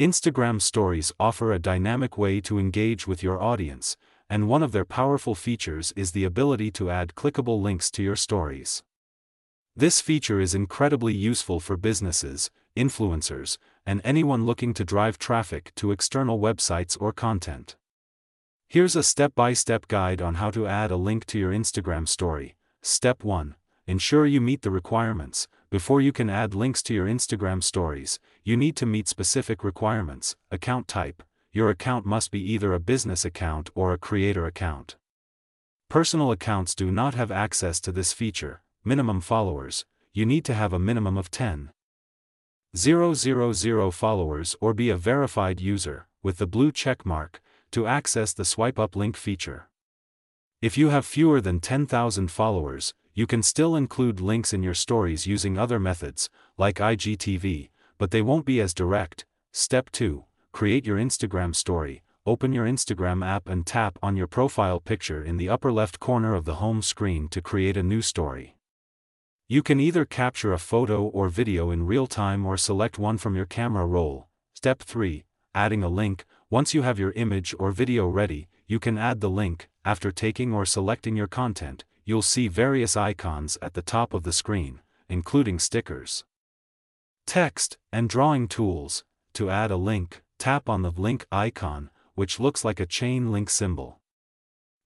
Instagram stories offer a dynamic way to engage with your audience, and one of their powerful features is the ability to add clickable links to your stories. This feature is incredibly useful for businesses, influencers, and anyone looking to drive traffic to external websites or content. Here's a step by step guide on how to add a link to your Instagram story. Step 1 Ensure you meet the requirements. Before you can add links to your Instagram stories, you need to meet specific requirements. Account type Your account must be either a business account or a creator account. Personal accounts do not have access to this feature. Minimum followers You need to have a minimum of 10. 000 followers or be a verified user, with the blue check mark, to access the swipe up link feature. If you have fewer than 10,000 followers, you can still include links in your stories using other methods, like IGTV, but they won't be as direct. Step 2 Create your Instagram story. Open your Instagram app and tap on your profile picture in the upper left corner of the home screen to create a new story. You can either capture a photo or video in real time or select one from your camera roll. Step 3 Adding a link. Once you have your image or video ready, you can add the link. After taking or selecting your content, you'll see various icons at the top of the screen, including stickers, text, and drawing tools. To add a link, tap on the link icon, which looks like a chain link symbol.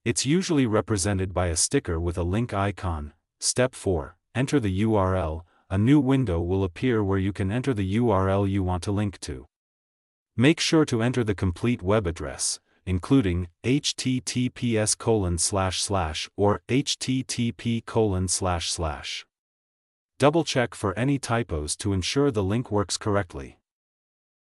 It's usually represented by a sticker with a link icon. Step 4 Enter the URL. A new window will appear where you can enter the URL you want to link to. Make sure to enter the complete web address, including https colon slash slash or http colon slash slash. Double check for any typos to ensure the link works correctly.